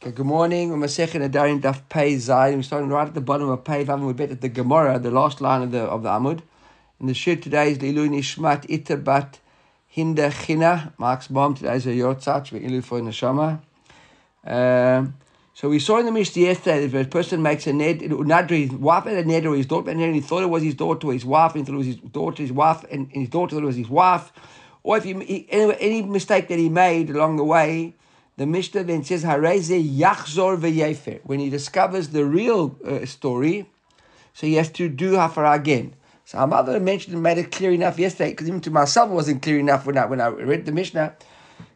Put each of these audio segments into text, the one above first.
Okay, good morning. We're Masechet Nedarim Daf Pei Zayin. We're starting right at the bottom of Pei Vav. We're at the Gemara, the last line of the of the Amud. And the shir today is Lilu Nishmat Iter Bat Hinda China. Mark's mom today is a Yortzach. We're Ilu for Neshama. Um, so we saw in the Mishnah yesterday that if a person makes a ned, nadri, his wife had a ned or his daughter, and he thought it was his daughter or his wife, and thought it was his daughter, his wife, and, and his daughter thought it was his wife, or if he, any, any mistake that he made along the way, the Mishnah then says, Hareze Yachzor V'Yefer. When he discovers the real uh, story, so he has to do Hafara again. So our mother mentioned and made it clear enough yesterday, because even to myself it wasn't clear enough when I, when I read the Mishnah.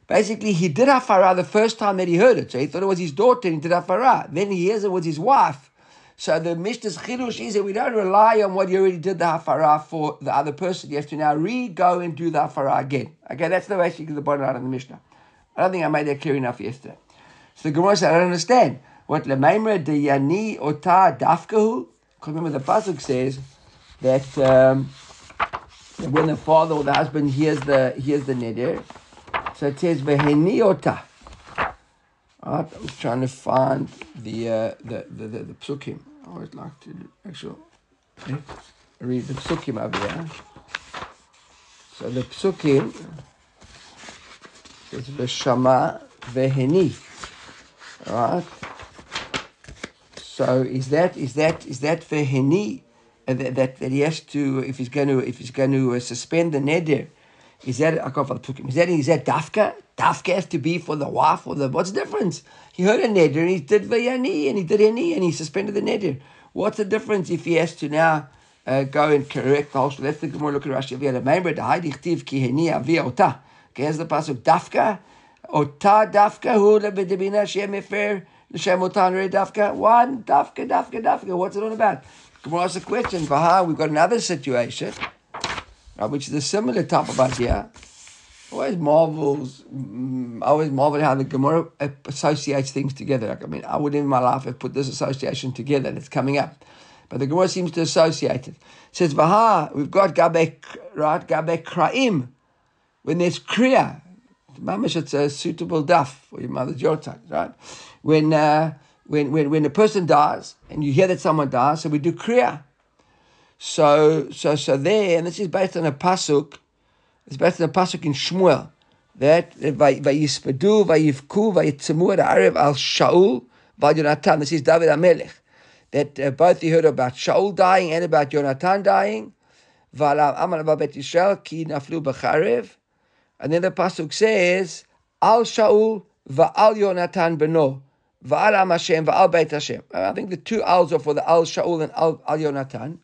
Basically, he did Hafara the first time that he heard it. So he thought it was his daughter and he did Hafara. Then he hears it was his wife. So the Mishnah's chidush is that we don't rely on what you already did the hafara for the other person. You have to now re-go and do the hafara again. Okay, that's the basically the bottom line of the Mishnah. I don't think I made that clear enough yesterday. So the Gemara said, I don't understand. What Lemaimra de Yani Ota Dafkahu? Because remember the Pasuk says that, um, when the father or the husband hears the hears the neder, so it says Veheni Ota. Right, I was trying to find the uh, the, the, the, the psukim. I always like to actually read the psukim over here. So the psukim is v'shama veheni. Right. So is that is that is that veheni uh, that, that that he has to if he's going to if he's going to uh, suspend the neder? Is that I can't the? Is that is that dafka? Dafka has to be for the wife or the what's the difference? He heard a neder and he did vayani and he did any and he suspended the neder. What's the difference if he has to now uh, go and correct the whole? Let's think more. Look at Rashi. We had a member the Heidi Chtiv ki heni avia ota. Okay, here's the pasuk dafka. Ota dafka hu lebedebina shem efer l'shem otan re dafka. One dafka dafka dafka. What's it all about? Gemara asks a question. Vaha, we've got another situation, right, which is a similar type of idea. Always marvels, mm, I always marvel how the Gemara associates things together. Like, I mean, I would in my life have put this association together that's coming up. But the Gemara seems to associate it. it says, Vaha, we've got Gabe, right, Gabe Kraim. When there's Kriya, Mamish, it's a suitable duff for your mother's yortzak, right? When, uh, when, when, when a person dies and you hear that someone dies, so we do Kriya. So, so, so there, and this is based on a pasuk it's based on a pasuk in Shmuel that vayispadu vayivku vayitzemu arev al Shaul vayonatan. This is David Amelech. That uh, both you heard about Shaul dying and about Yonatan dying. Amal bet Yisrael ki naflu b'charev. And then the pasuk says al Shaul va'al Yonatan beno. Va'al Am Hashem va'al Beit Hashem. I think the two al's are for the al Shaul and al, Yonatan.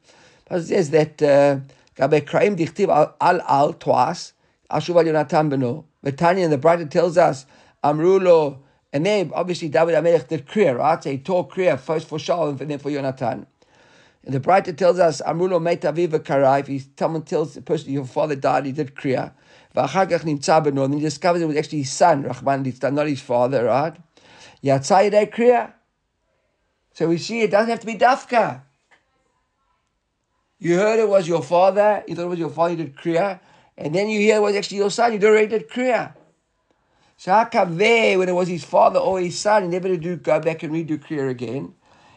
But it says that. Uh, Gabe Kraim dichtiv al al twice. Al Yonatan beno. And the Braita tells us Amrulo, and then obviously David Amelech did Kriya, right? So he taught Kriya first for Shaul and then for Yonatan. And the Braita tells us Amrulo metaviva karai. If someone tells the person your father died, he did Kriya. V'achagach nimtza. And he discovers it was actually his son, Rahman, not his father, right? Yatzai Kriya. So we see it doesn't have to be Dafka. You heard it was your father, you thought it was your father, you did Kriya, and then you hear it was actually your son, you did Kriya. So how come there, when it was his father or his son, he never did go back and redo Kriya again?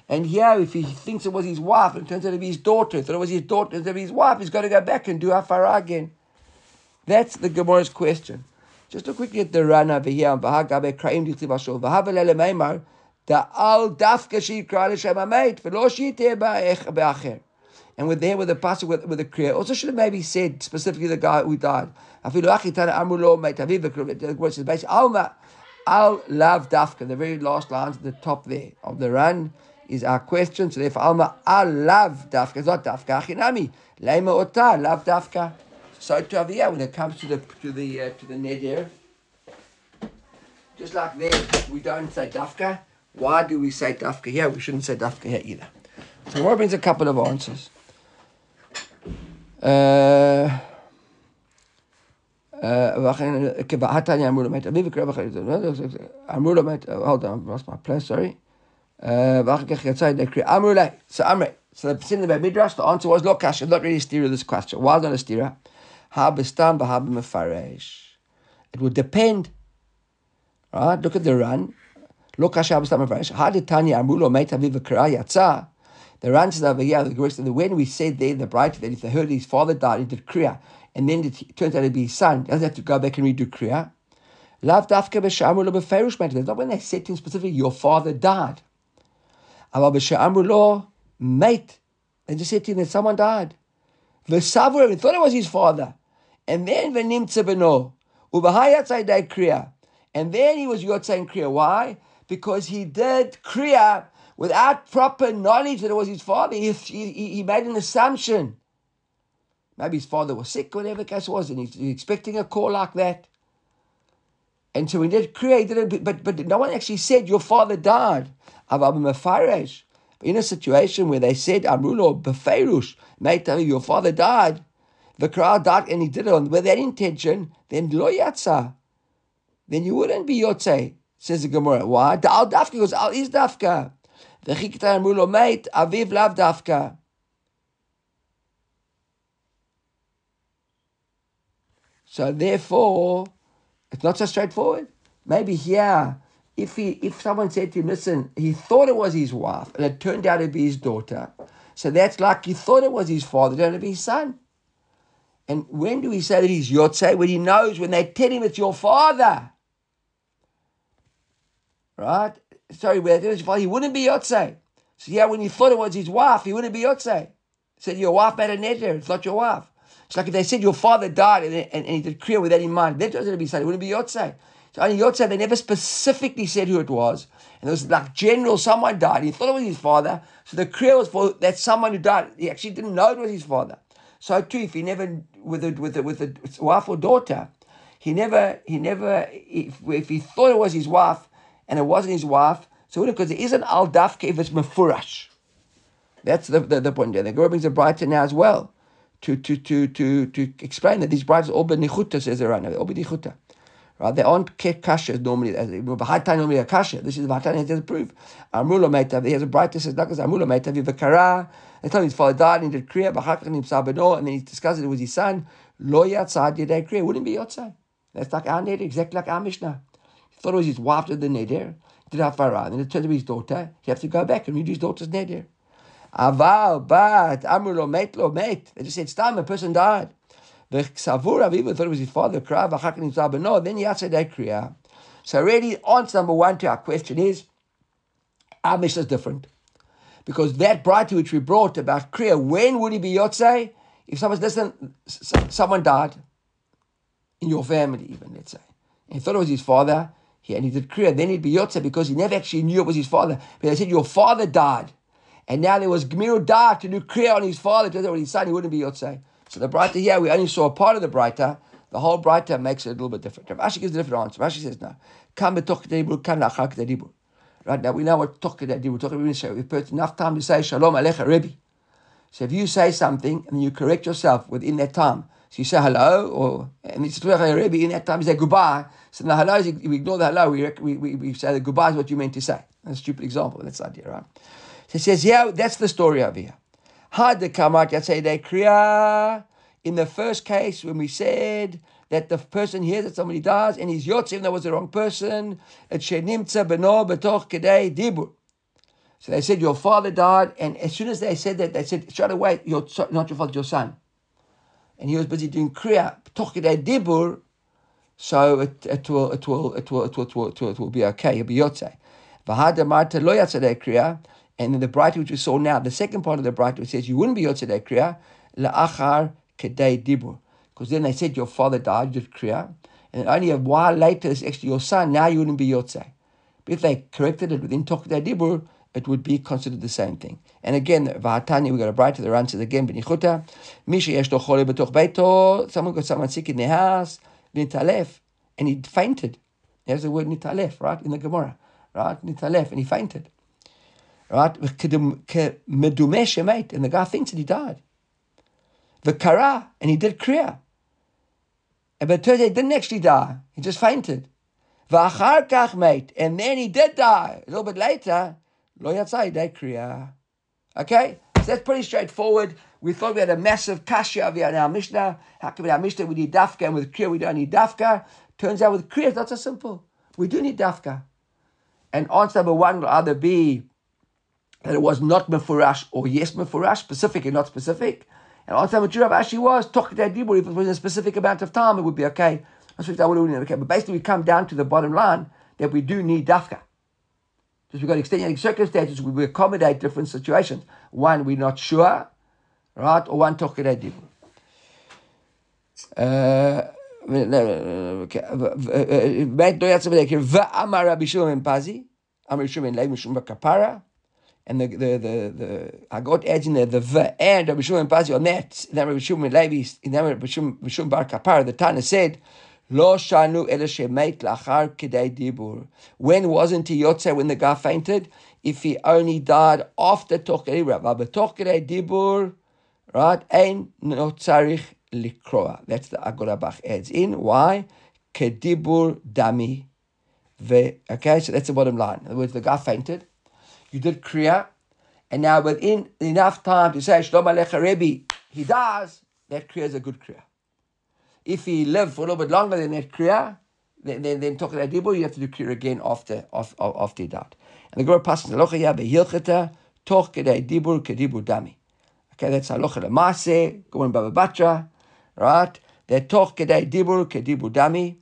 And here, if he thinks it was his wife, and it turns out to be his daughter, thought it was his daughter, it be his wife, he's got to go back and do Hafara again. That's the Gemara's question. Just to quickly at the Ran over here on Bahagabe Kraim Dichtiv Ashol. Vahavelele Meimar, the Al Dafka Shi Kra L'Shem HaMeit, V'lo Shiteh Ba'acher. And with there with the pasuk with, with the kriya, also should have maybe said specifically the guy who died. The word says basically Alma Al Lav Dafka, the very last lines at the top there of the Ran is our question. So therefore Alma Al Lav Dafka, it's not Dafka Achinami. Lema Ota Lav Dafka. So to over here, when it comes to the to the uh, to the neder, just like there, we don't say dafka. Why do we say dafka here? We shouldn't say dafka here either. So what brings a couple of answers. Uh, Uh. uh hold on, I lost my place, sorry. Uh, so, Amre, so the sin the answer was not kasha, not really steer this question. Why not a steerer? Habistam Bahabimafarish. It would depend. Right? Look at the Ran. Look at Habistam Mafarish. Haditani Amulo Metavivikra Yatza. The Ran says over here, the Greeks, and when we said there, the Braita, that if they heard his father died, he did Kriya, and then it turns out to be his son, doesn't have to go back and redo Kriya. Love dafka b'sha'amru lo b'ferush matter. That's not when they said to him specifically, your father died. Aval b'sha'amru lo mate. They just said to him that someone died. V'savur, they thought it was his father. And then v'nimtze b'no. U'b'hayatzai dai kriya. And then he was yotzai kriya. Why? Because he did kriya without proper knowledge that it was his father. He, he, he made an assumption. Maybe his father was sick, whatever the case was, and he's expecting a call like that. And so he did create it, but, but no one actually said your father died. In a situation where they said, Amrulo Beferush, your father died, the crowd died and he did it with that intention, then lo yatsa. Then you wouldn't be yotze, says the Gemara. Why? The Al dafka goes, Al is dafka. V'chikta Amrulo mate, aviv lav dafka. So therefore, it's not so straightforward. Maybe here, if he if someone said to him, listen, he thought it was his wife, and it turned out to be his daughter. So that's like he thought it was his father, it turned out to be his son. And when do we say that he's Yotze? When he knows, when they tell him it's your father. Right? Sorry, when they tell his father, he wouldn't be Yotze. So yeah, when he thought it was his wife, he wouldn't be Yotze. Said your wife made a neder, it's not your wife. It's like if they said your father died and, and, and he did Kriya with that in mind, that doesn't to be said. It wouldn't be Yotzei. So only Yotzei, they never specifically said who it was. And it was like general, someone died. He thought it was his father. So the Kriya was for that someone who died. He actually didn't know it was his father. So too, if he never, with a, with a, with a wife or daughter, he never, he never, if, if he thought it was his wife and it wasn't his wife, so because it isn't al dafke if it's mefurash. That's the, the, the point there. The Gemara brings a Braita now as well to to to to to explain that these Braitas are all benichuta, says the Rana, all benichuta. Right? They aren't kasha normally. B'hatai normally a kasha. This is b'hatai has to prove. Amrula. He has a Braita that says amrula meitav v'kara. Tell him his father died and he did kriya. B'chakach nimsa beno, and then he discussed it with his son. Lo yatzad yedei. Wouldn't be yotzai. That's like our neder, exactly like our mishnah. He thought it was his wife did the neder, did hafara, and then it turned to be his daughter. He has to go back and read his daughter's neder. Aval, but Amru lo lo met. They just said, Stam, a person died. V'ksavur Aviv thought it was his father, Kriya, v'chakin himself, but no, then he answered Kriya. So already, answer number one to our question is, our mission is different. Because that Braita which we brought about Kriya, when would he be Yotzei? If someone's listen, someone died in your family, even let's say, and he thought it was his father, he, and he did Kriya, then he'd be Yotzei because he never actually knew it was his father. But they said, Your father died. And now there was Gmir Dar to do Kriya on his father, to on his son, he wouldn't be Yotzei. So the Braita here, we only saw a part of the Braita. The whole Braita makes it a little bit different. Rashi gives a different answer. Rashi says, no. Kam betoch dibur, kam lachak dibur. Right now, we know what talk dibur. Talk dibur, we put enough time to say Shalom Alecha Rebbe. So if you say something and you correct yourself within that time, so you say hello, or and it's Rebbe, in that time you say goodbye. So the hello, is we ignore the hello, we, we, we say the goodbye is what you meant to say. That's a stupid example, that's the idea, right? So He says, yeah, that's the story over here. Had the kamat yatzei kriya. In the first case, when we said that the person hears that somebody dies and he's yotz, even though it was the wrong person, it shenimtza beno betoch kedei dibur. So they said, Your father died, and as soon as they said that, they said, Straight away, you're not your father, your son. And he was busy doing kriya, betoch kedei dibur, so it, it, will, it, will, it, will, it, will, it, will, it, will, it will be okay, it'll be yotze. V'had marta lo kriya, and in the Braita which we saw now, the second part of the Braita which says you wouldn't be Yotzei Kriya, la'achar kedei dibur. Because then they said your father died, you did Kriya, and only a while later it's actually your son, now you wouldn't be Yotzei. But if they corrected it within Tokdei Dibur, it would be considered the same thing. And again, Vahatanya, we got a Braita to the answers again, Benichuta, Misha yesh chole betoch beito, someone got someone sick in their house, nitalef, and he fainted. There's the word nitalef, right, in the Gemara, right, nitalef, and he fainted. Right? And the guy thinks that he died. The kara, and he did kriya. And but turns he didn't actually die. He just fainted. V'achar kach mate, and then he did die. A little bit later, lo kriya. Okay? So that's pretty straightforward. We thought we had a massive kasha of our Mishnah. How come in our Mishnah we need dafka and with kriya we don't need dafka? Turns out with kriya it's not so simple. We do need dafka. And answer number one will either be that it was not mefurash or yes mefurash, specific and not specific. And answer number two of Ashi was tokidei dibur. If it was a specific amount of time, it would be okay. That would be okay. But basically, we come down to the bottom line that we do need dafka. Just we've got extenuating circumstances, we accommodate different situations. One, we're not sure, right? Or one, tokidei dibur. Uh, ואמר רבי שמעון פזי, אמר שמעון לוי משום בכפרה, and the the the the I got adds in there the v and Rabbi Shimon Pazi on that. Then Rabbi Shimon Levi, then Rabbi Shimon Bar Kapar, the Tana said, "Lo shanu el shemait lachar kedei dibur." When wasn't he yotze when the guy fainted? If he only died after tokei rabba, but tokei dibur, right? Ein no tzarich likroa. That's the Agorabach adds in. Why? Kedibur dami. Okay, so that's the bottom line. In other words, the guy fainted you did Kriya, and now within enough time to say Shalom Alecha Rebbe, he dies, that Kriya is a good Kriya. If he lived for a little bit longer than that Kriya, then, then, then talking about Dibur, you have to do Kriya again after, after, after he died. And the Gemara passes Halacha Ya Behilcheta, Toch Kedei Dibur Kedibur Dami. Okay, that's Halacha Lamase, going Baba Batra, right? That Toch Kedei Dibur Kedibur Dami,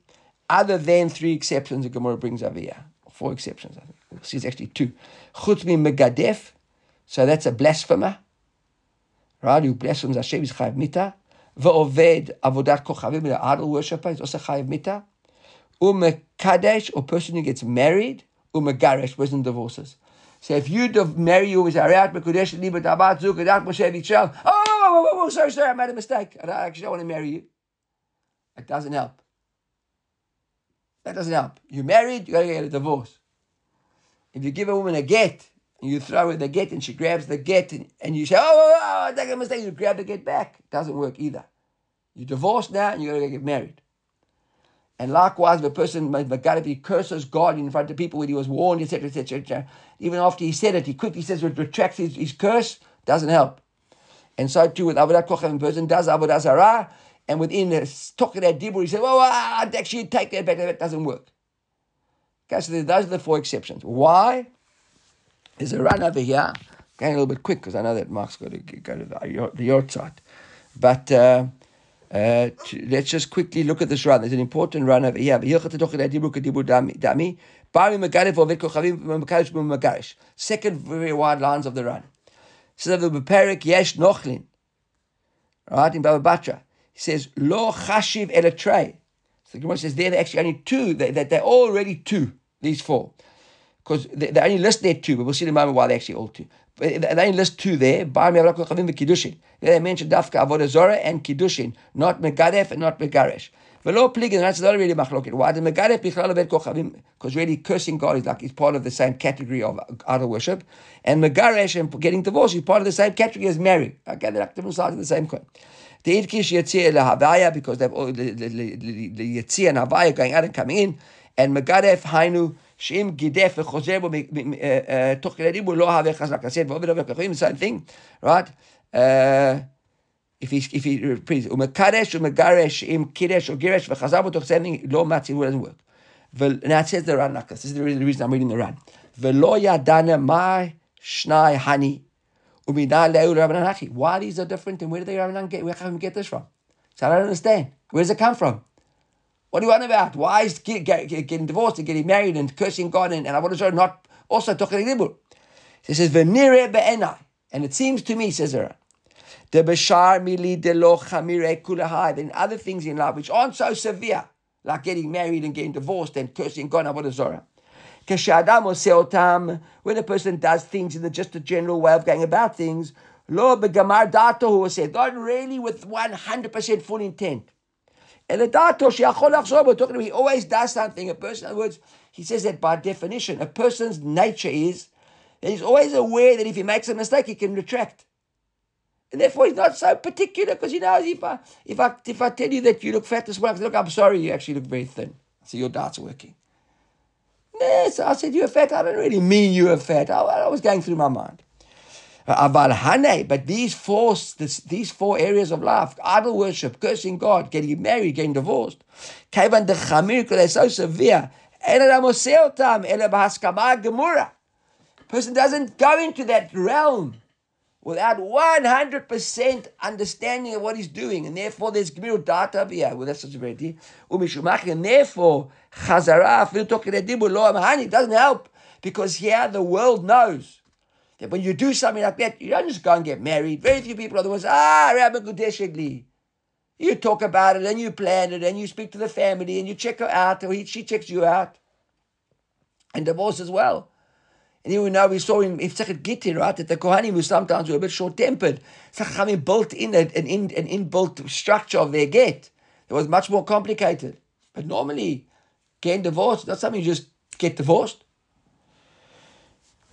other than three exceptions the Gemara brings over here. Four exceptions, I think. It's actually two. Chutz megadef, so that's a blasphemer, right? Who blasphemes Hashem is chayav mita. Ve'oved avodat kochavim, the idol worshipper, is also chayav mita. Umekadesh, or person who gets married, umagaresh, person divorces. So if you marry you with Ariat Mekudesh Liba Tabat Zuk Adat Moshe Vichel, oh, sorry, sorry, I made a mistake. I actually don't want to marry you. It doesn't help. That doesn't help. You married, you gotta get a divorce. If you give a woman a get, and you throw her the get and she grabs the get and, and you say, oh, oh, oh, oh I make a mistake, you grab the get back. It doesn't work either. You divorce now and you're going to get married. And likewise, the person, if he curses God in front of people when he was warned, etc., etc., etc., even after he said it, he quickly says, retracts his, his curse, doesn't help. And so too with Avodah Avodat Kochav, person does Avodah Zarah, and within the talking that dibur, he says, well, I'd actually take that back, that doesn't work. Okay, so those are the four exceptions. Why? There's a Ran over here. Going a little bit quick because I know that Mark's got to go to the, the. But uh, uh, let's just quickly look at this Ran. There's an important Ran over here. Second very wide lines of the Ran. So the Beperik Yesh Nochlin. Right, in Baba Batra. He says, Lo Chashiv El So the Gemara says there, they're actually only two, that they, they're already two these four. Because they, they, only list there two, but we'll see in a moment why they're actually all two. But they only list two there. They mentioned Dafka Avodah Zorah and Kiddushin, not Megadef and not Megaresh. Velo pligin, that's not really machloket. Why? The megadef bichlal kochavim, because really cursing God is like is part of the same category of idol worship, and megaresh and getting divorced is part of the same category as marrying. Okay, they're like different sides of the same coin. The idkish yitzir lehavaya because they've all the the yitzir and havaya going out and coming in and Megadef Hainu Shim Gidef Choser Toch Kedarim will not have Chazak. I said, Vavid Avek Achim, the same thing, right? If he if he repeats umekadesh umegaresh im kidesh or giresh v'chazar b'toch sending lo matzivu doesn't work. Now it says the Ran like this. Is the reason I'm reading the Ran. VeLo Yadane Mai shnai hani umida leul rabbanan. Why these are different and where did they get? Where can we get this from? So I don't understand. Where does it come from? What are you on about? Why is getting divorced and getting married and cursing God and, and I want to show not also talking libur? He says, Venire be'enai. And it seems to me, says Aaron, the bashar mili de. Then other things in life which aren't so severe, like getting married and getting divorced and cursing God and avodah zorah. When a person does things in the, just a general way of going about things, lo begamar dato who said, not really with 100% full intent. And the diet, he always does something. A person, in other words, he says that by definition, a person's nature is that he's always aware that if he makes a mistake, he can retract. And therefore, he's not so particular because he knows if I, if I, if I tell you that you look fat this morning, look, I'm sorry, you actually look very thin. So your dart's working. Yes, I said you're fat. I don't really mean you're fat. I, I was going through my mind. Uh, Aval Hane, but these four, this, these four areas of life, idol worship, cursing God, getting married, getting divorced, Kavan the Chamir, they're so severe, Person doesn't go into that realm without 100% understanding of what he's doing, and therefore there's Gemilut Data here. Well, that's such a very. And therefore, Chazara, it doesn't help because here the world knows that when you do something like that, you don't just go and get married. Very few people are the ones, ah, Rabbi Gudeshigli. You talk about it and you plan it and you speak to the family and you check her out or he, she checks you out. And divorce as well. And even now we saw in Ifzachet Gittin, right, that the Kohanim who sometimes were a bit short tempered. Chachamim built in an, an, in, an inbuilt structure of their get. It was much more complicated. But normally, getting divorced, that's something you just get divorced.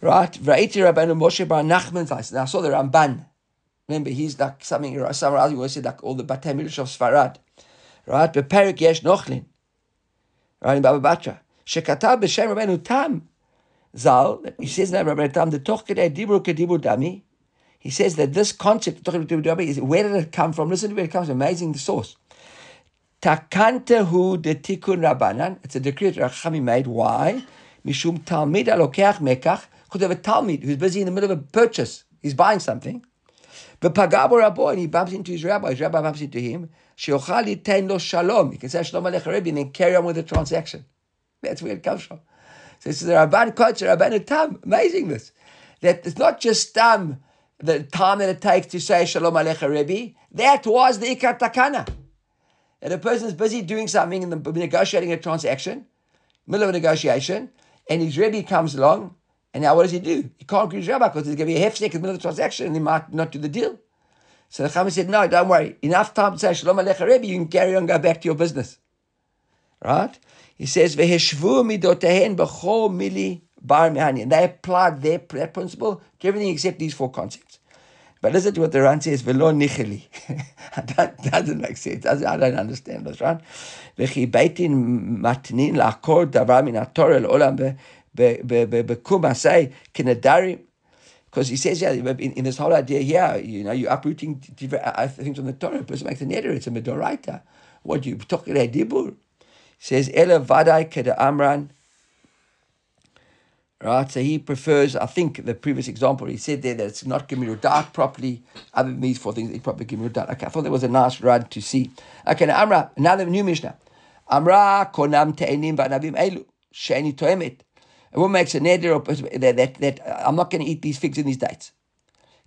Right? V'aiti Rabbeinu Moshe Bar Nachman Now I saw the Ramban. Remember, he's like something, else, he always said like all the Batei of Sfarad. Right? But Perik Yesh Nochlin. Right? In Baba Batra. Shekatab B'Shem Rabbeinu Tam. Zal, he says now, Rabbi Tam, the Tochkede Dibur Kedibur Dami, he says that this concept, Tochkede Dibur Dami is where did it come from? Listen to where it comes from. Amazing the source. Takantehu de Tikkun Rabbanan. It's a decree that Rachami made. Why? Mishum Talmid Alokeach Mekach. Because of a Talmid who's busy in the middle of a purchase. He's buying something. But Pagabo Rabbo, and he bumps into his rabbi. His rabbi bumps into him. Sheochali Ten Lo Shalom. He can say Shalom Aleichem Rebbe and then carry on with the transaction. That's where it comes from. So is the Rabban Kodesh, Rabban Tam. Amazing this. That it's not just Tam, the time that it takes to say Shalom Aleichem Rebbe. That was the Ikar Takana. That a person is busy doing something in the negotiating a transaction, middle of a negotiation, and his Rebbe comes along, and now what does he do? He can't agree with Rabbi because there's going to be a half in the middle of the transaction, and he might not do the deal. So the Chama said, no, don't worry. Enough time to say Shalom Aleichem Rebbe, you can carry on, go back to your business. Right? He says, "Veheshvu midotehen b'chol mili bar mehani," and they applied their, principle to everything except these four concepts. But listen to what the Ran says, "Velo nicheli." that doesn't make sense. I don't understand this, right? V'chi beitin matnin la'akor davar min haTorah l'olam be'kum asay kinadarim. Because he says, yeah, in, in, this whole idea here, you know, you're uprooting uh, uh, things from the Torah. A person makes a neder, it's a medoraita. What you talking about dibur? says Ela Vadai Keda Amran. Right, so he prefers, I think, the previous example, he said there that it's not Gemilut dark properly, other than these four things, it's probably Gemilut dark. Okay, I thought that was a nice Ran to see. Okay, now Amra, another new Mishnah. Amra konam te'enim va'navim elu, she'eni toemet. A woman makes a neder that, that, that I'm not going to eat these figs and these dates.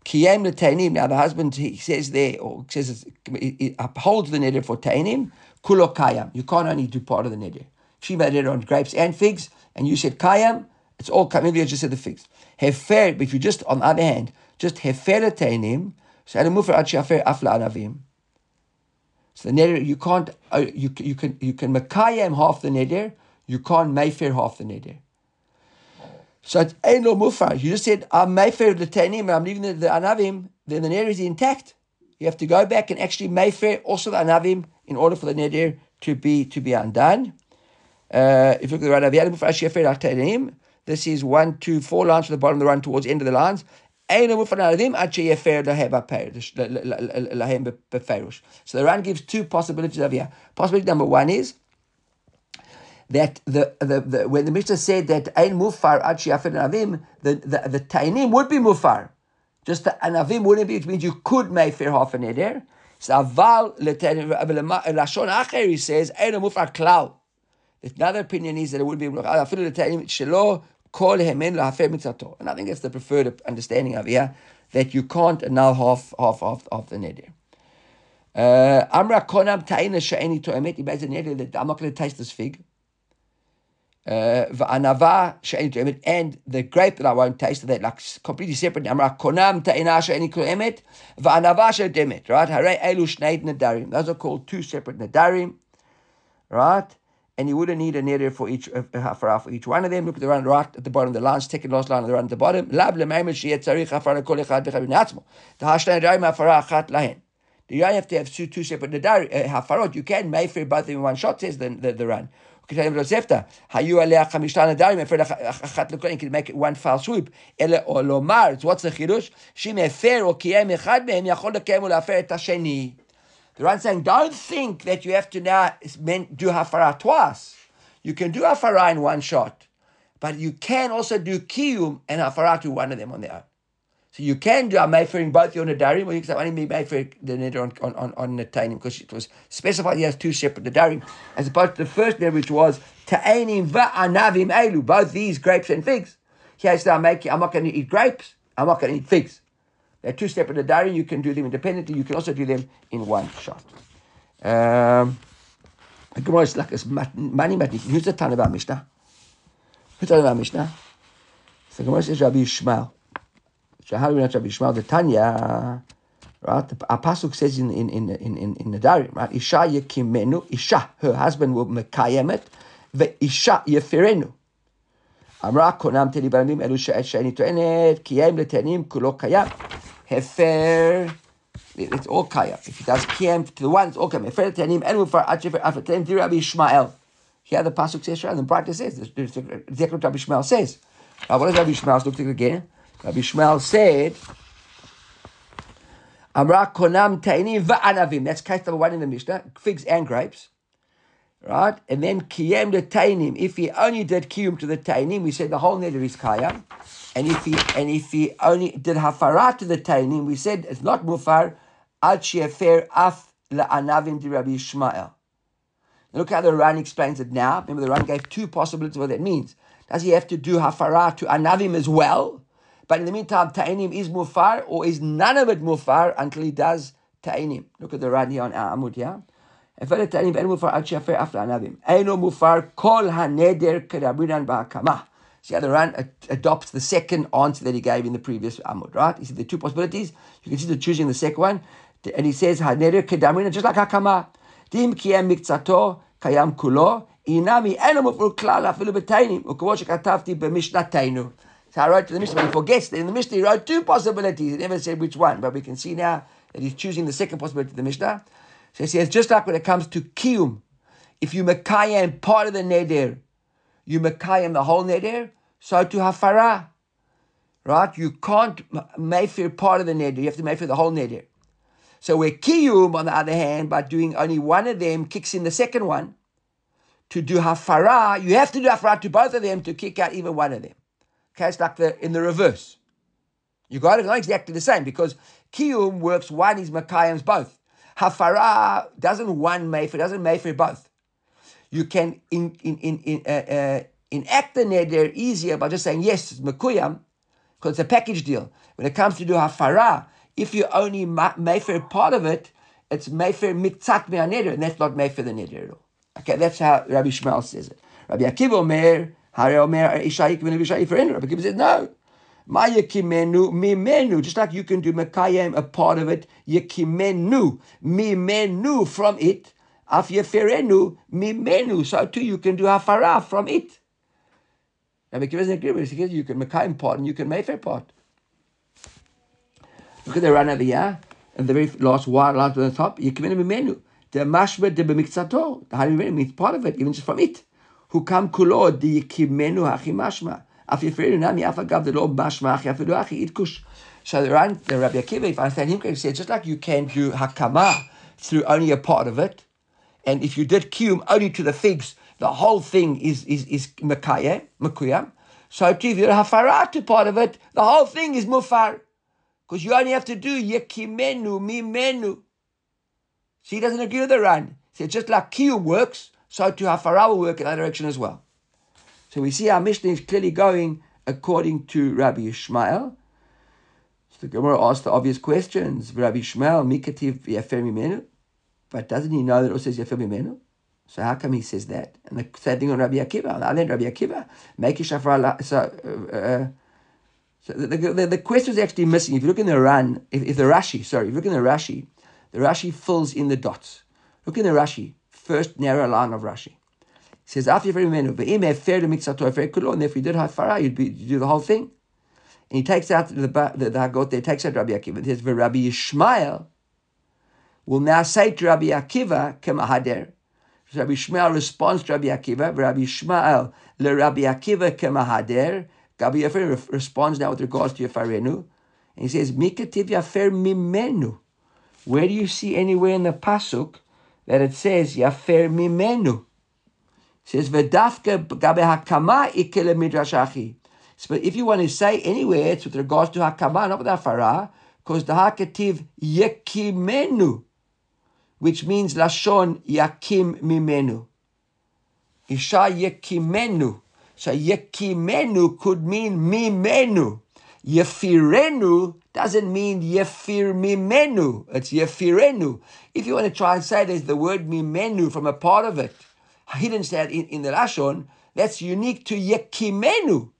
Kiyem le Now the husband he says there, or says he upholds the neder for te'enim, kulo kayam. You can't only do part of the neder. She made it on grapes and figs, and you said kayam, it's all maybe I just said the figs. Hefer, but if you just on the other hand, just hefer anavim. So the neder you can't uh, you you can you can makayam half the neder, you can't mayfair half the neder. So it's no mufar. You just said I'm mayfair the teinim, I'm leaving the, the anavim. Then the neder is intact. You have to go back and actually mayfair also the anavim in order for the neder to be to be undone. Uh, if you look at the right, this is one, two, four lines from the bottom of the Ran towards the end of the lines. So the Ran gives two possibilities over here. Possibility number one is that the, the, the when the Mishnah said that ein mufar ad avim, the the the tainim would be mufar, just the anavim wouldn't be. Which means you could make fair half an eder. So aval lashon acher he says ein mufar klal. Another opinion is that it would be afilu letainim shelo kol hemen lahafer mitzato. And I think that's the preferred understanding of here that you can't annul half half of, of the neder. Uh, Amra konam ta'ina she'eni to'emet. He makes a neder that I'm not going to taste this fig. Uh. And the grape that I won't taste, that like completely separate. Right? Those are called two separate nadarim. Right? and you wouldn't need a neder for each uh, hafara for each one of them. Look at the Ran right at the bottom the line, second last line of the Ran at the bottom. Lab. The nedarim. You don't have to have two, two separate nedar uh, hafarot. You can mayfair both in one shot. Says the the, the Ran. Can make it one foul. What's the. The Ran saying, don't think that you have to now do hafara twice. You can do Hafara in one shot, but you can also do Kiyum and Hafara to one of them on their. So you can do a Mayfair in both your Nadarim, or you can say only Mayfair the Neder on, on, on, on Netainim, because it was specified he has two separate Nadarim, as opposed to the first Neder, which was Ta'anim va'anavim elu, both these grapes and figs. He has to make, I'm not going to eat grapes, I'm not going to eat figs. They're two separate Nadarim, you can do them independently, you can also do them in one shot. Um, the Gemara is like money matnik. Who's the Tana about Mishnah? Who's the Tana about Mishnah? So the Gemara says Rabbi Yishmael. So how do we know Rabbi Yishmael? The Tanya, right? The Pasuk says in in in in in, in the diary, right? Isha yekimenu, Isha, her husband will mekayemet, ve Isha yefirenu. אמרה קונם תני בנים אלו שעת שאני טוענת, קיים לתנים כולו קיים. הפר, it's all kaya. If he does kiem to the one, it's all kaya. Efer לתנים אין מופר עד שפר אף לתנים תראי רבי ישמעאל. Here the pasuk says, and the practice says, the Zekr Rabbi Yishmael says. Now what does Rabbi Yishmael look at again? Rabbi Shmuel said, Amra konam taini va'anavim. That's case number one in the Mishnah, figs and grapes. Right? And then kiyem the tainim. If he only did kiyum to the tainim, we said the whole neder is kayam. And if he and if he only did hafara to the tainim, we said it's not mufar al shefer af la'anavim di Rabbi Shmuel. Look how the Ran explains it now. Remember, the Ran gave two possibilities what that means. Does he have to do hafara to anavim as well? But in the meantime, ta'inim is mufar, or is none of it mufar until he does ta'inim. Look at the right here on our amud, yeah? אפל התאנים ואין מופר עד שיפר אף לענבים. אינו מופר כל הנדר כדברינן בהקמה. See how the Ran adopts the second answer that he gave in the previous Amud, right? He said there are two possibilities. You can see the choosing the second one. And he says, Haneder kedamrina, just like Hakama. Dim kiem mikzato kayam kulo, inami eno mufur klal afilu betainim, ukavo shekatavti b'mishnatenu. So I wrote to the Mishnah, but he forgets that in the Mishnah he wrote two possibilities. He never said which one, but we can see now that he's choosing the second possibility of the Mishnah. So he says, just like when it comes to Kiyum, if you Mekayim part of the Neder, you Mekayim the whole Neder, so to Hafara. Right? You can't Mayfair part of the Neder, you have to Mayfair the whole Neder. So where Kiyum, on the other hand, by doing only one of them, kicks in the second one, to do Hafara, you have to do Hafara to both of them to kick out even one of them. Okay, it's like the in the reverse. You got it not exactly the same because kiyum works one is makayim's both. Hafara doesn't one mayfair doesn't mayfair both. You can in in in, in uh, uh, the neder easier by just saying yes, it's makuyam, because it's a package deal. When it comes to do hafara, if you only mayfair part of it, it's mayfair mitzat neder, and that's not mayfair the neder at all. Okay, that's how Rabbi Shmuel says it. Rabbi Akiva Omer Hare Omer Isha Yikvin Isha Yifreinu. Rabbi Kiva said, no. Ma yekimenu mimenu. Just like you can do Mekayim, a part of it, yekimenu, mimenu from it. Af yeferenu mimenu. So too you can do hafara from it. Rabbi Kiva doesn't agree with it. You can Mekayim part and you can Mayfair part. Look at the Ran over here. And the very last one, last on the top, yekimenu mimenu. The mashma de b'mikzato. The Hari means part of it, even just from it הוקם כולו דיקימנו הכי משמע. אף יפרינו נמי אף אגב זה לא משמע הכי אפילו הכי איתקוש. So the, Ran, the Rabbi Akiva, if I understand him correctly, said just like you can do hakama through only a part of it, and if you did kium only to the figs, the whole thing is is is makaya, makuyam. So too, if you hafara to part of it, the whole thing is mufar, because you only have to do yekimenu mimenu. So he doesn't agree with the Ran. He said just like kium works, so to Hafara will work in that direction as well. So we see our Mishnah is clearly going according to Rabbi Ishmael. So the Gemara asked the obvious questions. Rabbi Ishmael, Mikativ Yafer Mimenu. But doesn't he know that it also says Yafer Mimenu? So how come he says that? And the same thing on Rabbi Akiva. On the other hand, Rabbi Akiva, make Shafar. So, uh, uh, so the, the, the, question is actually missing. If you look in the Ran, if, if the Rashi, sorry, if you look in the Rashi, the Rashi fills in the dots. Look in the Rashi first narrow line of Rashi. He says, after menu, but im fair to miksato fair kulo, and if you did hafara, you'd, be, you'd do the whole thing. And he takes out the the, the Hagot there, takes out Rabbi Akiva. He says, Rabbi Yishmael will now say to Rabbi Akiva, Kemahader. Rabbi Yishmael responds to Rabbi Akiva, Rabbi Yishmael, le Rabbi Akiva Kemahader. Rabbi Yafer responds now with regards to Yafarenu. And he says, Mikativ Yafer Mimenu. Where do you see anywhere in the Pasuk that it says Yafer Mimenu. says Vedafka gabe hakama midrashachi. But if you want to say anywhere, it's with regards to hakama, not with afara, because the hakativ yekimenu, which means lashon yakim mimenu. Isha yekimenu. So yekimenu could mean mimenu. Yefirenu doesn't mean yefir mimenu. It's yefirenu. If you want to try and say there's the word mimenu from a part of it, say it in, in the Lashon, that's unique to yekimenu.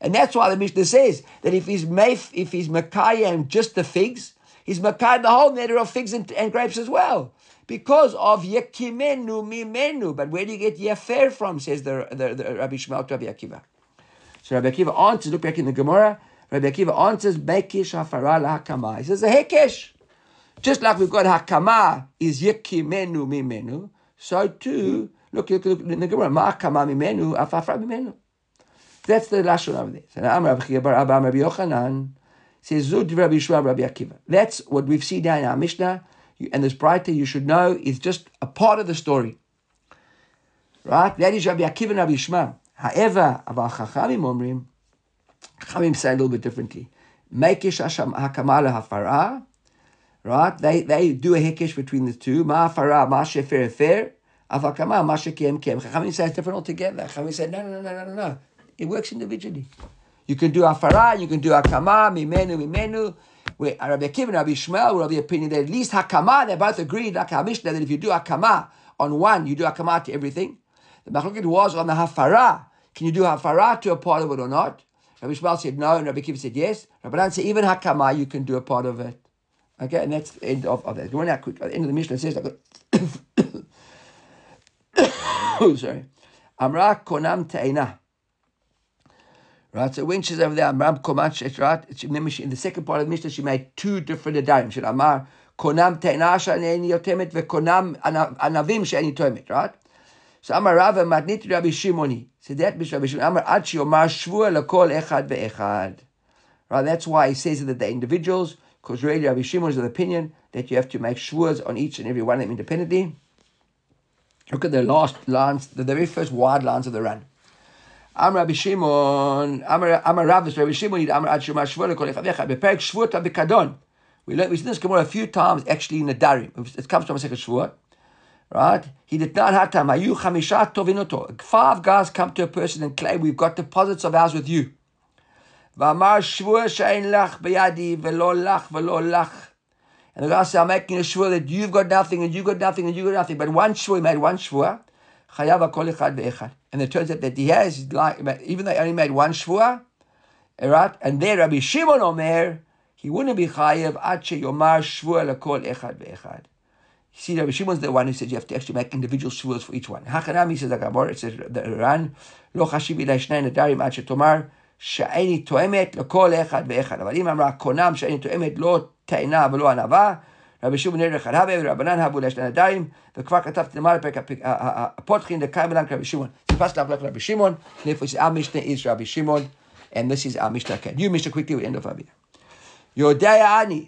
And that's why the Mishnah says that if he's mef, if he's Makayim just the figs, he's Makayim the whole matter of figs and, and, grapes as well. Because of Yekimenu Mimenu. But where do you get Yefer from, says the, the, the Rabbi Shmuel to Rabbi Akiva. So Rabbi Akiva answers, look back in the Gemara, Rabbi Akiva answers, Bekish Hafara Hakama. He says, a Hekesh. Just like we've got Hakama is Yekimenu Mimenu, so too, look, look, look in the Gemara, Ma Hakama Mimenu, Afafra Mimenu. That's the lashon of this. And Amar Rabbi Abba Rabbi Yochanan says Zud Rabbi Yishua Rabbi Akiva. That's what we've seen down in our Mishnah. And this Braita you should know is just a part of the story. Right? That is Rabbi Akiva and Rabbi Yishma. However, Aval Chachamim Omrim, Chachamim say a little bit differently. Mekish Hakamala Hafara. Right? They they do a hekesh between the two. Ma Hafara, Ma Shefer Fer. Avakama, Ma Shekiem Kem. Chachamim say different altogether. Chachamim say, no, no, no, no, no, no. It works individually. You can do afara, you can do akama, mimenu, mimenu. Where Rabbi Akiva and Rabbi Shmuel of the opinion that at least hakama, they both agreed, like Mishnah, that if you do akama on one, you do akama to everything. The machloket was on the hafara. Can you do hafara to a part of it or not? Rabbi Shmuel said no, and Rabbi Akiva said yes. Rabbi Dan said even hakama, you can do a part of it. Okay, and that's the end of, of that. Going out quick. At the end of the Mishnah, says, oh, sorry. Amra konam te'ena. Right, so when she's over there, Amram Komach, right, in the second part of the Mishnah, she made two different adarim. She said, Amar, Konam Te'nasha Ne'eni Yotemet, Ve'konam Anavim She'eni Toemet, right? So Amar Rava Matnit Rabbi Shimoni. Mishnah Rabbi Shimoni, Amar Ad Shiomar Shvua L'kol Echad Ve'echad. Right, that's why he says that the individuals, because really Rabbi Shimon is of the opinion that you have to make shvuas on each and every one of them independently. Look at the last lines, the very first wide lines of the Ran. Am Rabbi Shimon, Am Rav, Rabbi Shimon, Am Ad Shema Shvur Kol Echavecha, Beperek Shvuot Abikadon. We learned, we see this Gemara a few times actually in the Darim. It comes from a second Shvuot. Right? He did not have time. Ayu. Five guys come to a person and claim, we've got deposits of ours with you. And the guy said, I'm making a shvur that you've got nothing and you've got nothing and you've got nothing. But one shvur, he made one shvur. Chayav. And it turns out that he has, like, even though he only made one shvua, right? And there Rabbi Shimon Omer, he wouldn't be chayev ad yomar shvua lekol echad ve'echad. You see, Rabbi Shimon's the one who says you have to actually make individual shvuas for each one. Hachanami says like it says the Ran, lo chashiv ilay shnei nadarim ad shetomar, שאיני תואמת לכל אחד ואחד. אבל אם אמרה קונם שאיני תואמת לא טענה ולא ענווה, רבי שמעון נר חרבה ורבנן הבו לשני נדיים, וכבר כתבתי למעלה פרק הפותחין לקיימלן כרבי שמעון. סיפסתי לך לרבי שמעון, איפה is our Mishnah is רבי שמעון, and this is our Mishnah. Can you Mishnah quickly, we end of Avia. יודע אני,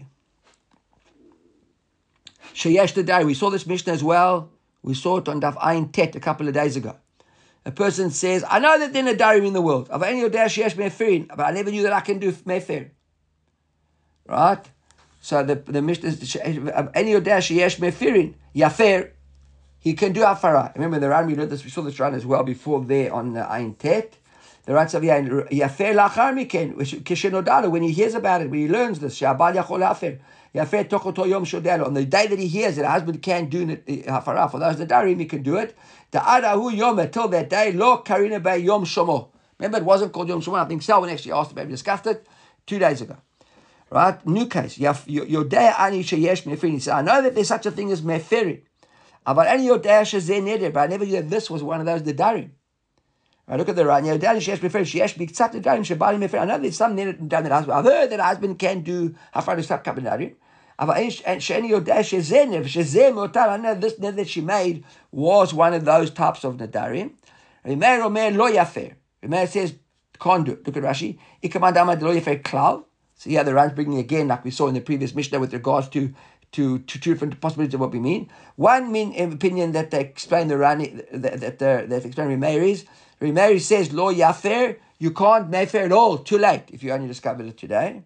Sheyesh today, we saw this Mishnah as well. We saw it on Daf Ayin Tet a couple of days ago. A person says, I know that there's are Nadarim in the world. I've only Shayesh Meferin, but I never knew that I can do Mefer. Right? So the, the Mishnah is, any Sheyesh Meferin, Yafer, he can do Afara. Remember, the Ram, you we saw this Ram as well before there on the Ayin Tet. The Ran said yafer lachar miken kishenodalo when he hears about it when he learns this shabal yachol afer. Yafer tochoto yom shodelo. On the day that he hears it, a husband can't do hafara. For those that darim, he can do it. The adahu yom until that day lo karina by yom shomo. Remember, it wasn't called yom shomo. I think Selwyn actually asked about it. Discussed it two days ago. Right? New case. Yodea ani sheyesh mefirin. He said, I know that there's such a thing as mefirin. But any yodea shezeh neder. But I never knew that this was one of those nedarim. Right, look at the right. Yodea sheyesh mefirin. Sheyesh biktzat nedarim shebali mefirin. I know there's some neder that husband. I've heard that husband can do hafar nisat kap nedarim. אבל שאין יודע שזה נב, שזה מאותה הנב, this neder that she made was one of those types of נדרים. רמר אומר לא יפר. רמר says, can't do it. Look at Rashi. ikam דמא דלא יפר כלל. So yeah, the Ran's bringing again, like we saw in the previous Mishnah, with regards to to, to two different possibilities of what we mean. One mean opinion that they explain the Rani that that uh, they that explain Remari's. Remari says lo yafer, you can't mefer at all. Too late if you only discovered it today.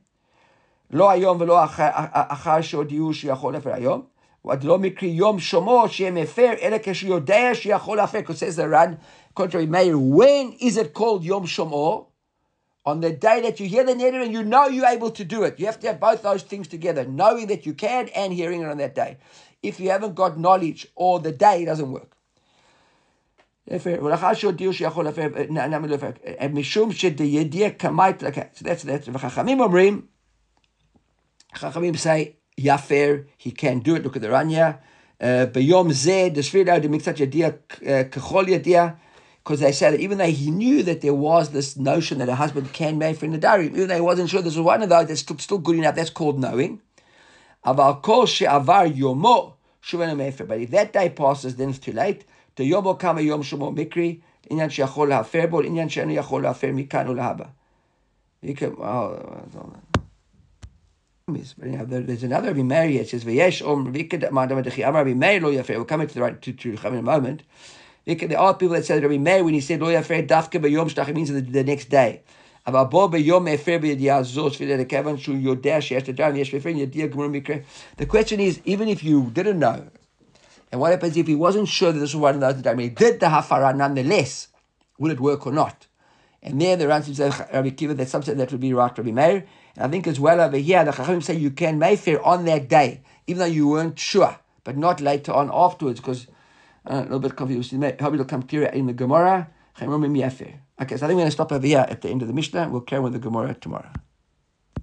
Lo Ayom ולא אחר שהודיעו שהוא יכול להפר היום. עד לא מקרי יום שומו שיהיה מפר, אלא כשהוא יודע שיכול להפר. Because says the Ran, contrary mayor, when is it called Yom שומו? On the day that you hear the neder and you know you're able to do it. You have to have both those things together, knowing that you can and hearing it on that day. If you haven't got knowledge or the day, it doesn't work. ולאחר שהודיעו שיכול להפר, למה לא להפר? משום שדידיע קמאית, so that's that. וחכמים אומרים, חכמים say, יפר, he can do it, look at the רניה. ביום זה, דספירה דמקצת ידיע ככל ידיע, because they said even though he knew that there was this notion that a husband can marry for in the diary, even though he wasn't sure this was one of those, that's still good enough. That's called knowing. But if that day passes, then it's too late. Kama inyan inyan ulahaba. You can oh, there's another Rabbi Meir. It says, We'll come to the right to to come in a moment. There are people that said Rabbi Meir when he said lo yafer dafka b'yom shtachim means the, the next day. The question is, even if you didn't know, and what happens if he wasn't sure that this was one of those times he did the hafara nonetheless, will it work or not? And there the Ransom says, Rabbi Kiva, that some say that would be right, Rabbi Meir. And I think as well over here, the Chachamim say you can mefer on that day, even though you weren't sure, but not later on afterwards, because uh, a little bit confused. Hope it'll come clear in the Gemara. Okay, so I think we're going to stop over here at the end of the Mishnah. We'll carry on with the Gemara tomorrow.